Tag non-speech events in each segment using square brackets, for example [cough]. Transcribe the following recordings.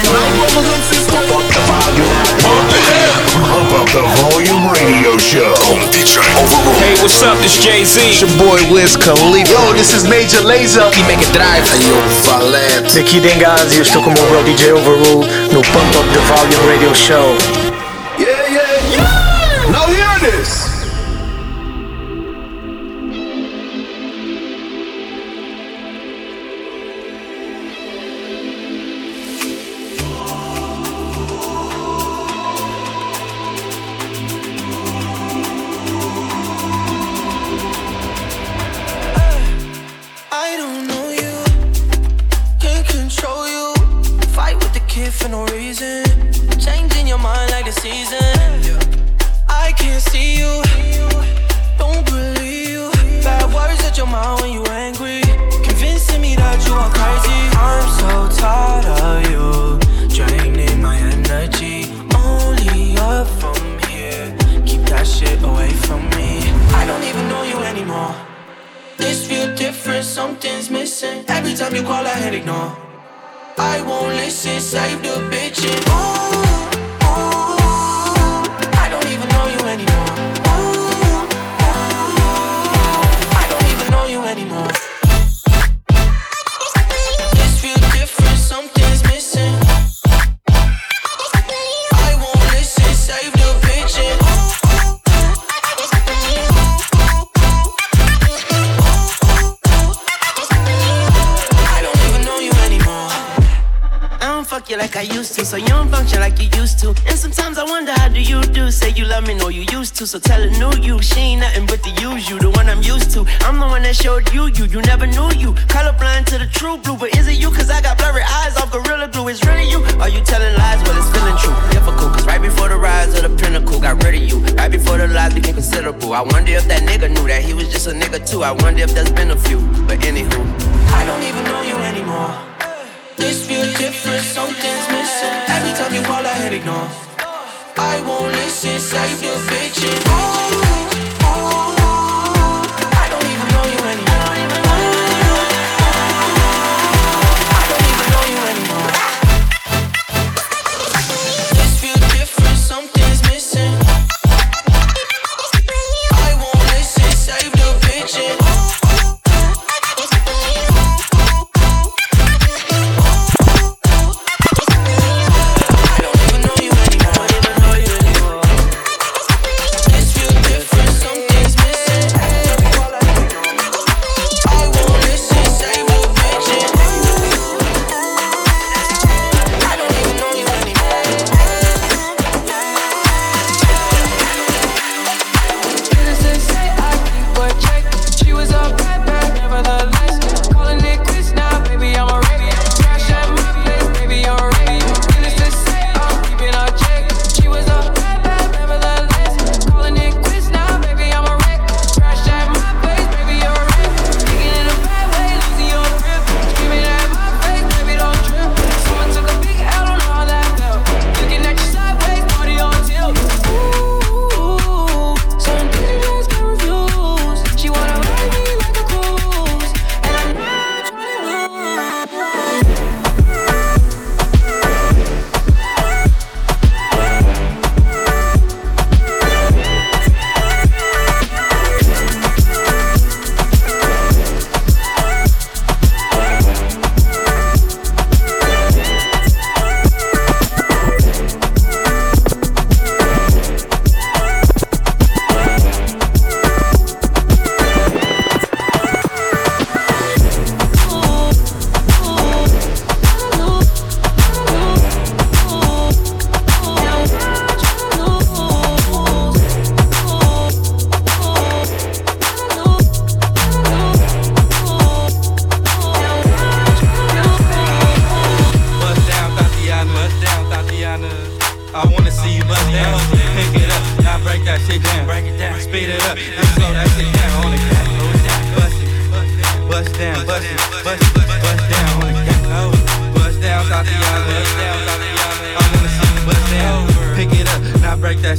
station. Pump up the volume. The volume radio show. Hey, what's up? This Jay Z. It's your boy Wiz Khalifa. Yo, this is Major Lazer. E make it drive. Ayo, Valete. Daqui Dengazi, eu estou com o meu bro DJ Overrule no Pump Up The Volume Radio Show. Yeah, yeah, yeah. Now hear this. Something's missing. Every time you call, I hit ignore. I won't listen, save the bitchin'. Ooh, ooh, you like I used to, so you don't function like you used to. And sometimes I wonder how do you do? Say you love me, no you used to. So tell a new you, she ain't nothing but the you, the one I'm used to. I'm the one that showed you, you, you never knew you. Colorblind to the true blue, but is it you? Cause I got blurry eyes off gorilla glue. It's really you. Are you telling lies? Well, it's feeling true. Difficult, cause right before the rise of the pinnacle, got rid of you. Right before the lies became considerable. I wonder if that nigga knew that he was just a nigga too. I wonder if there's been a few. But anywho, I don't even know you anymore. This feel different, something's missing. Every time you call, I hit ignore. I won't listen, save your bitchin'. Ooh,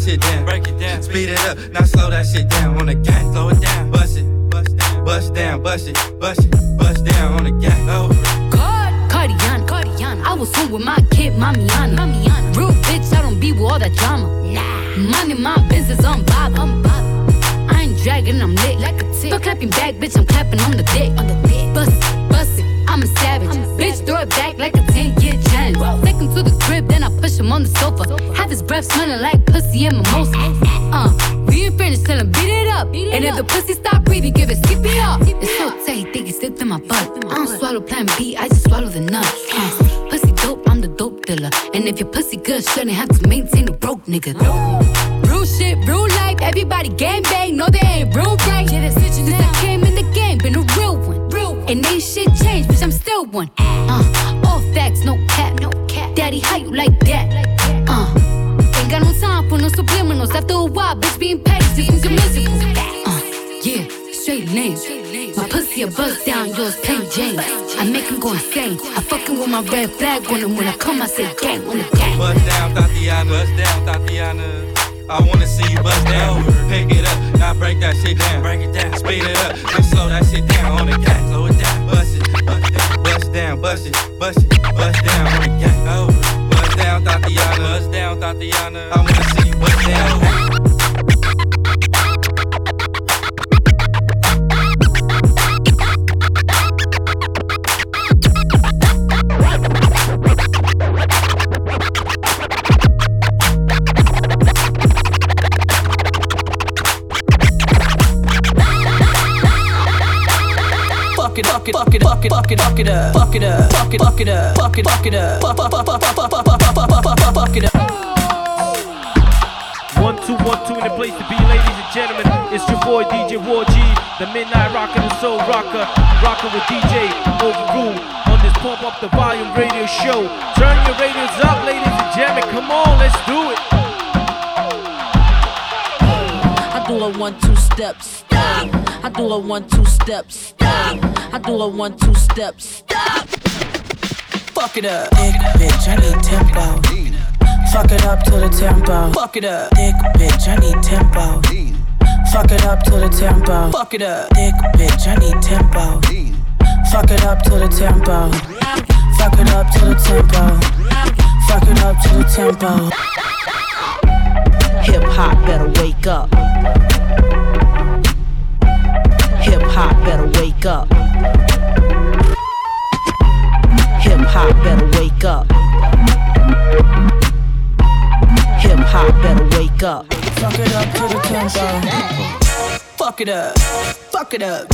shit down. Break it down, speed it up, now slow that shit down on the cat. Slow it down, bust it, bust down, bust down, bust it, bust it, bust down on the cat. Oh. Cardian, Cardian. I was home with my kid, Mamiana. Mamiana. Real bitch, I don't be with all that drama. Nah. Minding my business, I'm Bob. I'm Bob. I ain't dragging, I'm lit like a tick. Start clapping back, bitch, I'm clapping on the dick. On the dick. Bust it, bust it, I'm a savage. I'm a bitch, throw it back like a 10 year challenge. Take him to the crib, then I push him on the sofa. Have his breath smelling like pussy and mimosa. Uh, we ain't finished, tell him beat it up. Beat it and up. if the pussy stop breathing, give it skip it up. It's so tight, think it slipped in my butt. I don't swallow plan B, I just swallow the nut. Uh, pussy dope, I'm the dope dealer. And if your pussy good, shouldn't have to maintain a broke nigga. Real shit, real life, everybody gang bang, no they ain't real right. Yeah, that's Since I came in the game, been a real one. Real one. And ain't shit changed, bitch, I'm still one. Uh, buzz down, yours plain Jane. I make him go insane. I fucking with my red flag on him. When I come, I say gang on the gang. Bust down, Tatiana. Bust down, Tatiana. I wanna see you bust down. Pick it up, now break that shit down. Break it down, speed it up, then slow that shit down on the gang. Slow it down, bust it, bust down, bust down, bust it, bust it, bust down on the gang. Oh, bust down, Tatiana. Bust down, Tatiana. I wanna see you bust down. Fuck it, fuck it, fuck it, fuck it, fuck it, fuck it up, fuck it up, fuck it, fuck it up, fuck it, fuck it up, fuck, fuck, fuck, fuck, fuck, fuck, fuck, fuck, fuck, fuck, fuck, fuck it up. One, two, one, two in the place to be, ladies and gentlemen. It's your boy DJ War G, the midnight rocker, the soul rocker, rocking with DJ Overrule on this Pump Up the Volume radio show. Turn your radios up, ladies and gentlemen. Come on, let's do it. I do a one two step stop. I do a one two step stop. I do a one two step stop. Fuck it up. dick bitch, I need tempo. Fuck it up to the tempo. Fuck it up. Thick bitch, I need tempo. Fuck it up to the tempo. Fuck it up. Thick bitch, I need tempo. Fuck it up to the tempo. Fuck it up to the tempo. Fuck it up to the tempo. Hip hop better wake up. Hop better wake up. Hip hop better wake up. Hip hop better wake up. Fuck it up to the tempo. Fuck it up. Fuck it up.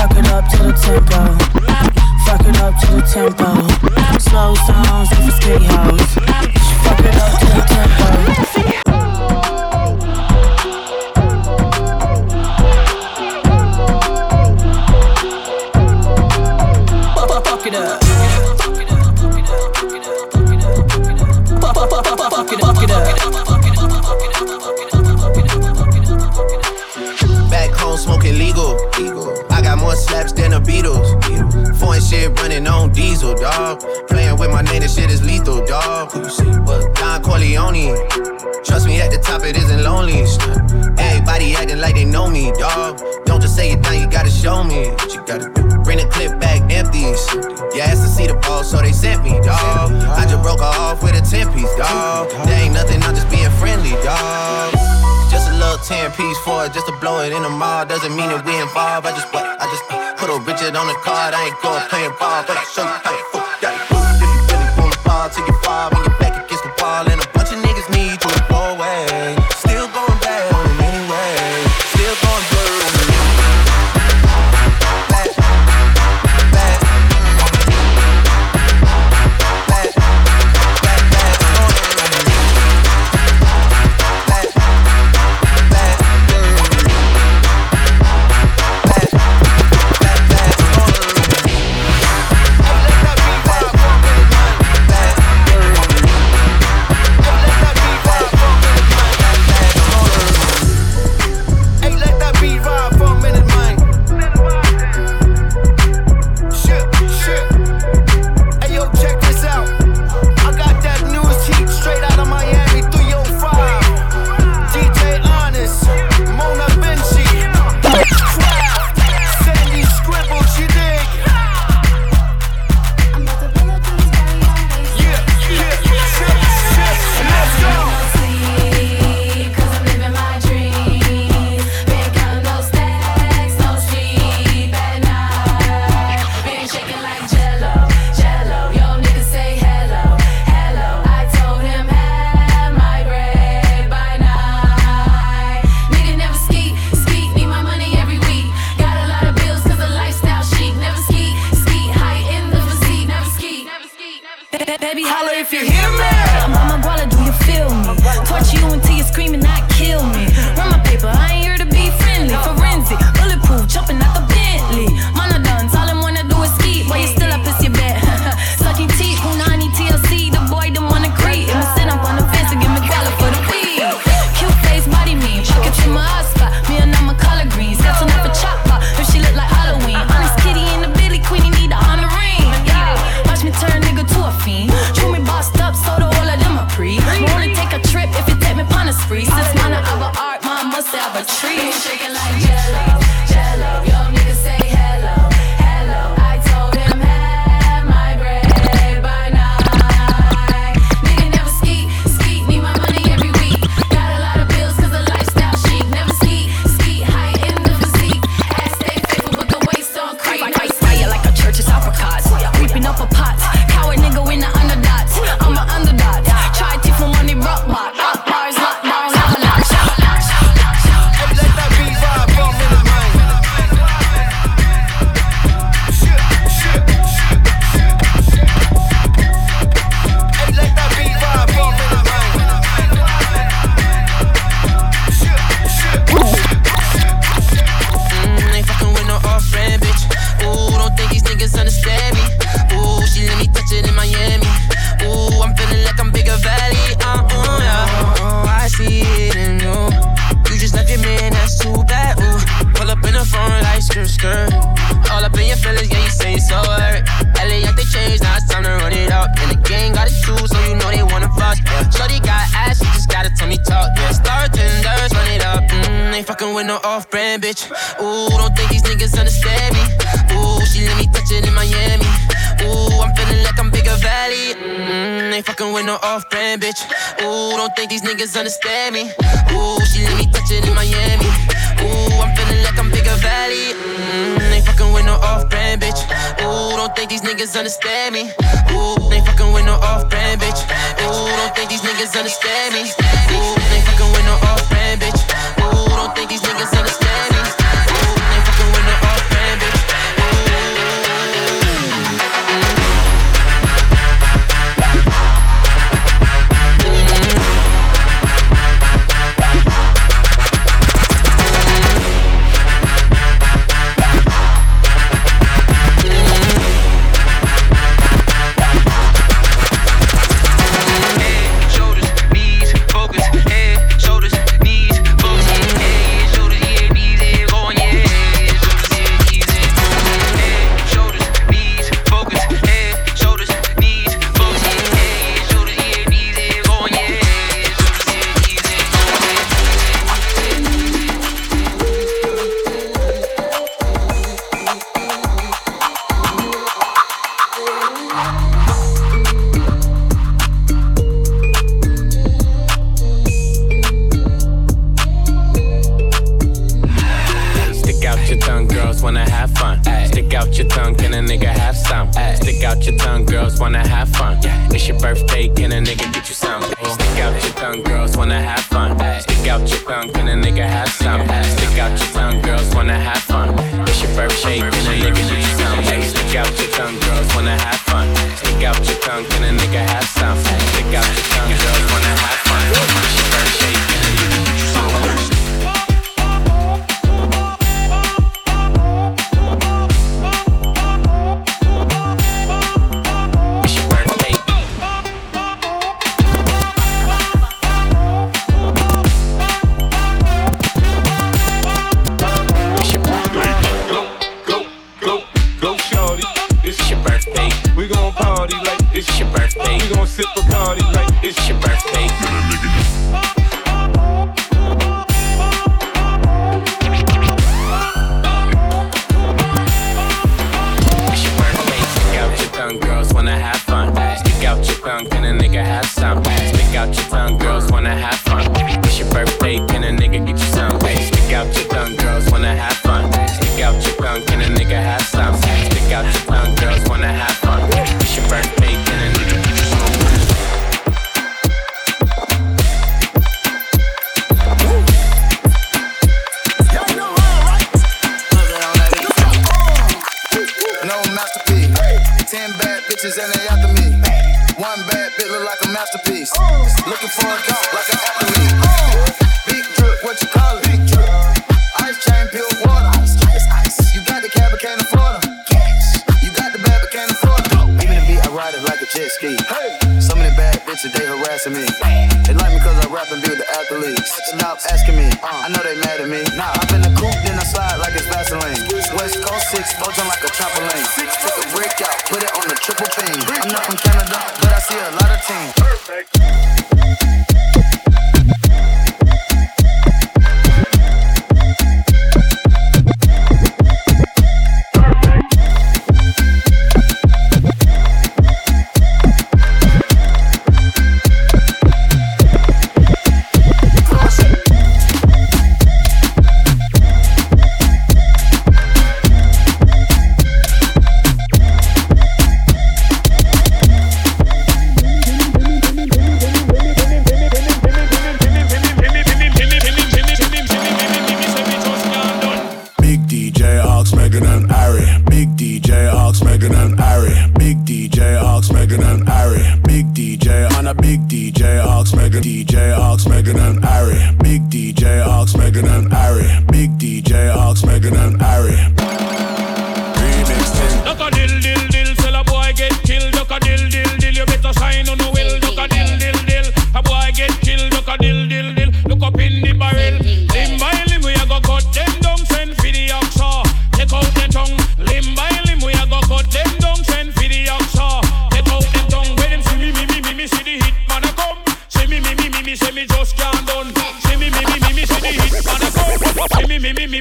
Fuck it up to the tempo. Fuck it up to the tempo. Slow songs, for skinny hoes. Fuck it up to the tempo. Me, dog. Don't just say it now, you gotta show me. What you gotta do. Bring the clip back empty. You asked to see the ball, so they sent me, dog. I just broke her off with a 10 piece, dog. There ain't nothing, I'm just being friendly, dog. Just a little 10 piece for it, just to blow it in the mall. Doesn't mean that we involved. I just? I just put a Richard on the card. I ain't going playing ball, but I show you how you fuck niggas understand me. Ooh, she let me touch it in Miami. Ooh, I'm feeling like I'm bigger valley. Mm, ain't fucking with no off brand bitch. Ooh, don't think these niggas understand me. Ooh, ain't fucking with no off brand bitch. Ooh, don't think these niggas understand me. Ooh.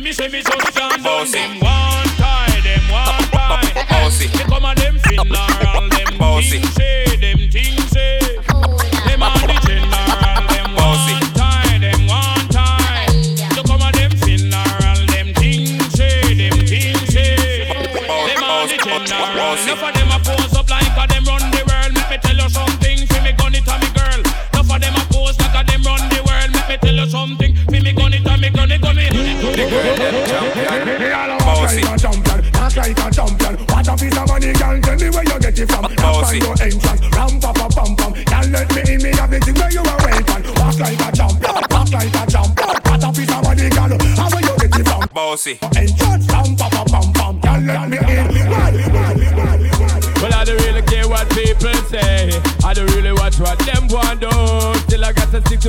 Me, me, see me just can't done. Them one tie, them one tie. They come and them them Bossy.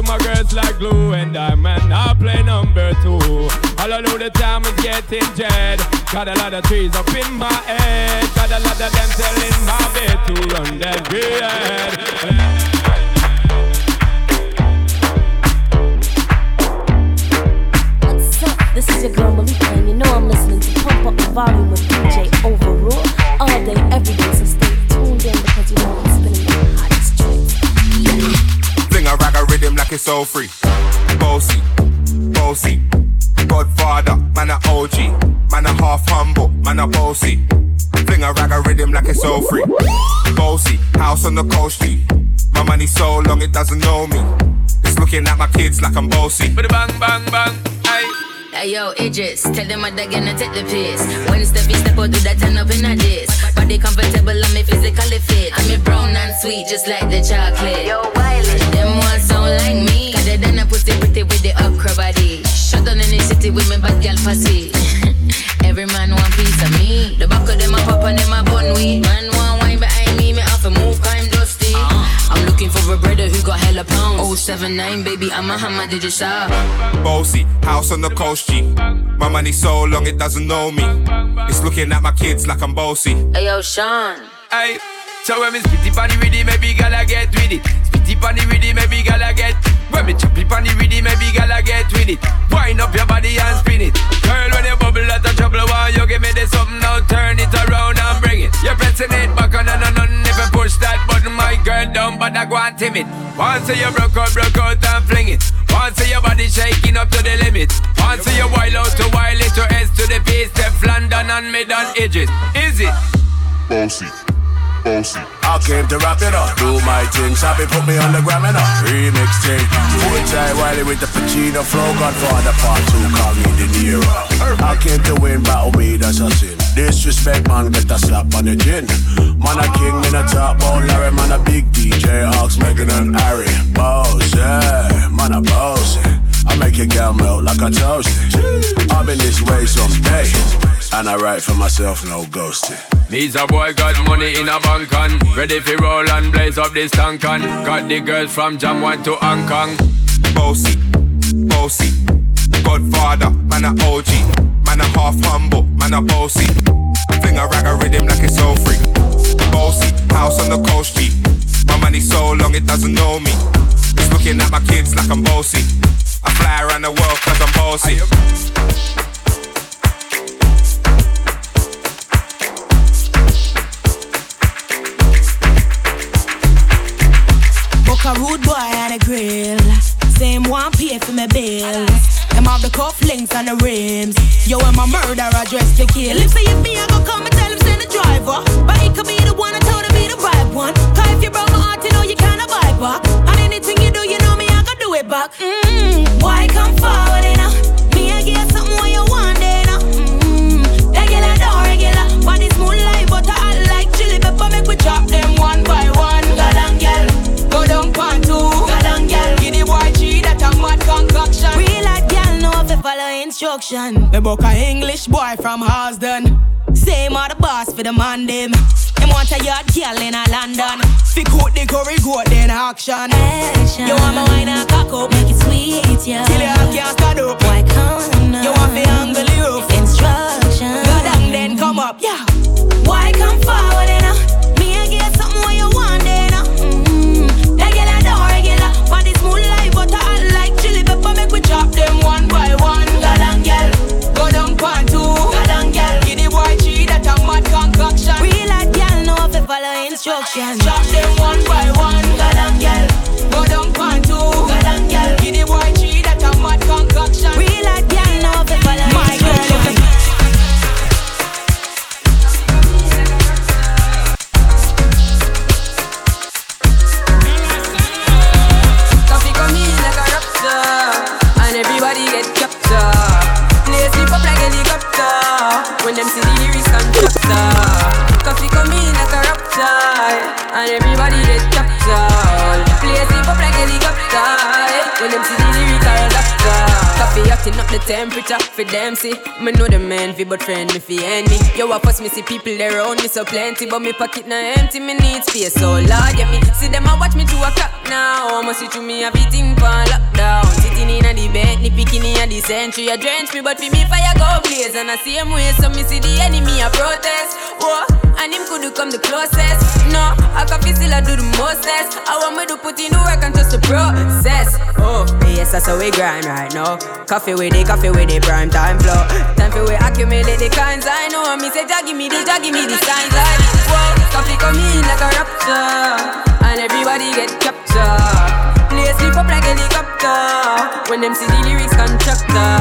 To my girls like glue. And I'm and I play number two. All I know the time is getting jet. Got a lot of trees up in my head. Got a lot of them telling my bed to run that bed. This is your girl Malika, and you know I'm listening to Pump Up the Volume with DJ Overrule all day, every day. So stay tuned in because you know I'm spinning the hottest tracks. Fling a rag a rhythm like it's all free. Bossy, bossy. Godfather, man a OG. Man a half humble, man a bossy. Fling a rag a rhythm like it's all free. Bossy, house on the coast street. My money so long it doesn't know me. It's looking at my kids like I'm bossy. But bang, bang, bang, aye. Hey yo, Idris, tell them what they're gonna take the piss. When Steffi step out, do that turn up in a diss. Body comfortable, I'm me physically fit. I'm me brown and sweet, just like the chocolate. Yo, Wiley, them ones sound like me. Cause they done a pussy pretty with the upcra body. Shut down in the city with me bad girl pussy. [laughs] Every man want piece of me. The back of them a pop and them a bun weed. Man looking for a brother who got hella pounds. 079, baby, I'm a hammer, did you shop? Bossy, house on the coast G. My money so long it doesn't know me. It's looking at my kids like I'm bossy. Hey yo, Sean. Hey, so when me spitty panny with it, maybe gala get with it. Spitty panny with it, maybe gala get. When me choppy panny with it, maybe gala get with it. Wind up your body and spin it. Girl, when you bubble out of trouble, why you give me this something now? Turn it around and bring it. You're pressing it back on and on button, girl down, but I go on timid. Once you broke out, broke out and fling it. Once your body shaking up to the limit. Once you wild out to wild it to S to the base, step London and mid on edges. Is it? Bossy. Bossy. I came to wrap it up. Do my thing, Sappy put me on the gram and up. Remix thing. Full time Wiley with the Pacino flow. Godfather part two, call me De Niro. I came to win, battle me, that's a sin. Disrespect, man, get a slap on the chin. Man, a king, in a top bone, Larry, man, a big DJ, Ox, Meghan and Harry. Boss, yeah, man, a boss. I make your girl melt like a toast. I've been this way some days, and I write for myself, no ghosting. Needs a boy got money in a bank and ready for roll and blaze up this tank and got the girls from Jam 1 to Hong Kong. Bossy, bossy, Godfather, man a OG, man a half humble, man a bossy. Fling a rag a rhythm like it's so free. Bossy, house on the coast G. My money so long it doesn't know me. It's looking at my kids like I'm bossy. I fly around the world cause I'm bossy. Book a rude boy and a grill. Same one pay for my bills. Them have the cuff links and the rims. Yo, I'm a murderer dressed to kill. If say if me, I go come and tell him send the driver. But he could be the one I told him be the right one. Cause if you broke my heart, you know you can't buy back. And anything you do, you know me, I can do it back. Mm-hmm. Why come forward, follow instruction. Me book a English boy from Harlesden. Same other boss for the man them. Them want a yard girl in a London. Fi coat the curry goat then action. Action. You want my wine and cock up. Make it sweet, yeah. Till you can't stand up. Why come now? You want fi angle the roof. Instruction. Go down then come up. Yeah. Why come forward Coffee up the temperature for them see. Me know the man fi but friend me fi enemy. Yo, I pass me see people there around me so plenty, but me pocket na empty. Me need space so Lord, yeah me see them a watch me to a cop now. I'ma see through me everything on lockdown. Sitting in a the Bentley, picking in a the century. A drench me, but for me fire go blaze. And I see him way, so me see the enemy a protest. Whoa, and him could come the closest. No, I can feel still I do the mostest. I want me to put in the work and trust the process. Oh, yes, that's how we grind right now. Coffee with it, coffee with it, prime time flow. Time for we accumulate the kinds I know. Me say, Jah give me the, Jah give me the signs like. Whoa, coffee come in like a rapture, and everybody get captured. Play sleep up like helicopter when them see the lyrics constructor.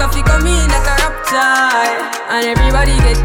Coffee come in like a rapture, and everybody get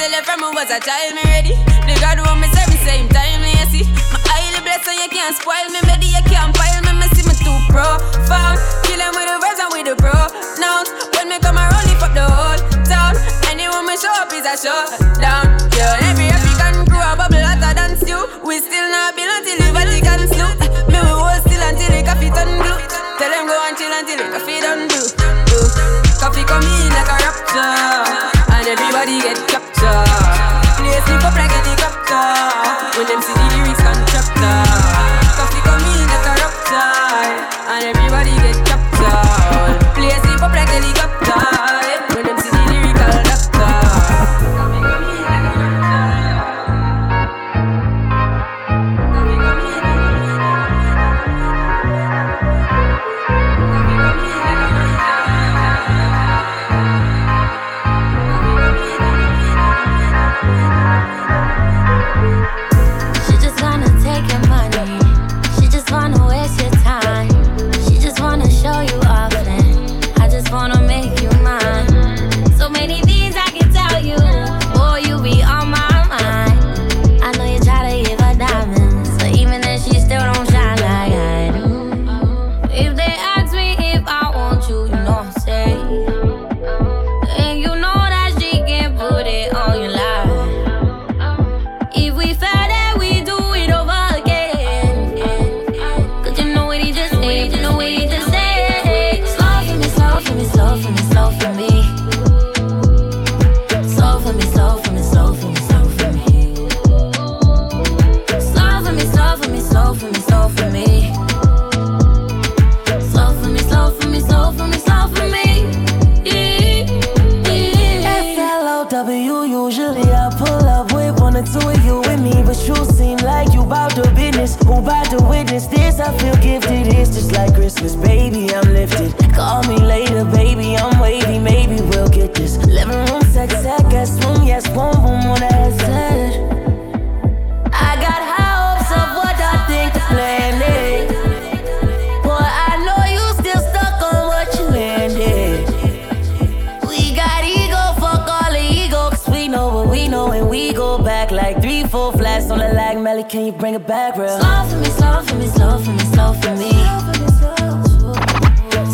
tell her from me was a child, me ready. The God want me serve me same time, me see. My highly blessed, you can't spoil me, ready. You can't pile me, me see me too profound. Kill with the verbs and with the pronouns. When me come around, lift up the whole town. Anyone me show up is a shutdown. Everybody get captured. Play sleep up like when them see the lyrics rapture, and everybody the can you bring it back, real? Slow for me, slow for me, slow for me, slow for me.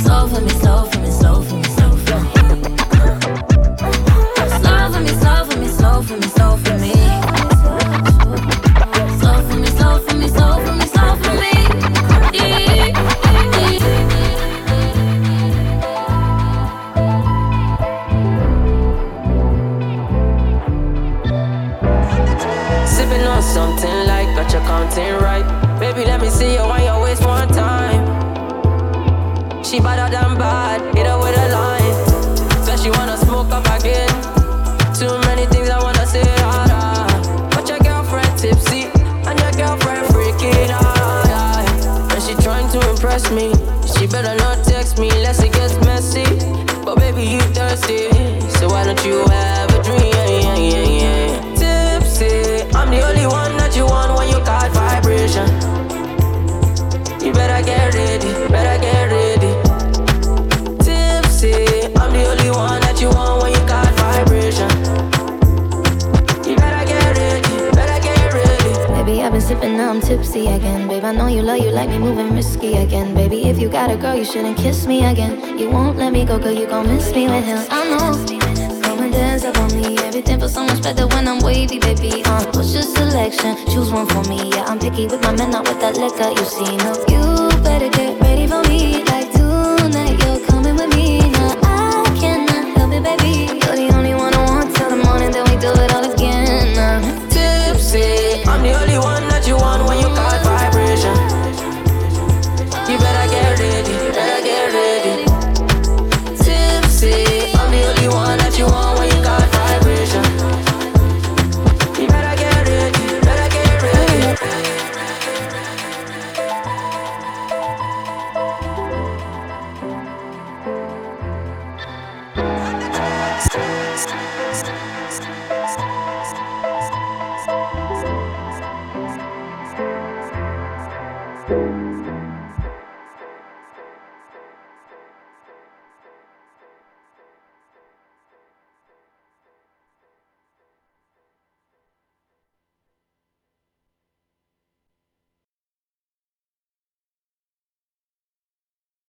Slow for me, slow for me, slow for me, slow for me. Slow for me, slow for me, slow for me, slow for me. Slow for me, slow for me, slow for me, content right. Baby, let me see you on your waist one time. She better than bad, hit her with a line. Said she wanna smoke up again. Too many things I wanna say, ah. But your girlfriend tipsy and your girlfriend freaking out. And she trying to impress me. She better not text me unless it gets messy. But baby, you thirsty, so why don't you have again. Babe, I know you love you like me moving risky again. Baby, if you got a girl, you shouldn't kiss me again. You won't let me go, girl, you gon' miss me with him. I know. Come and dance up on me. Everything feels so much better when I'm wavy, baby. Uh, what's your selection? Choose one for me. Yeah, I'm picky with my men, not with that liquor. You see, no, you better get ready for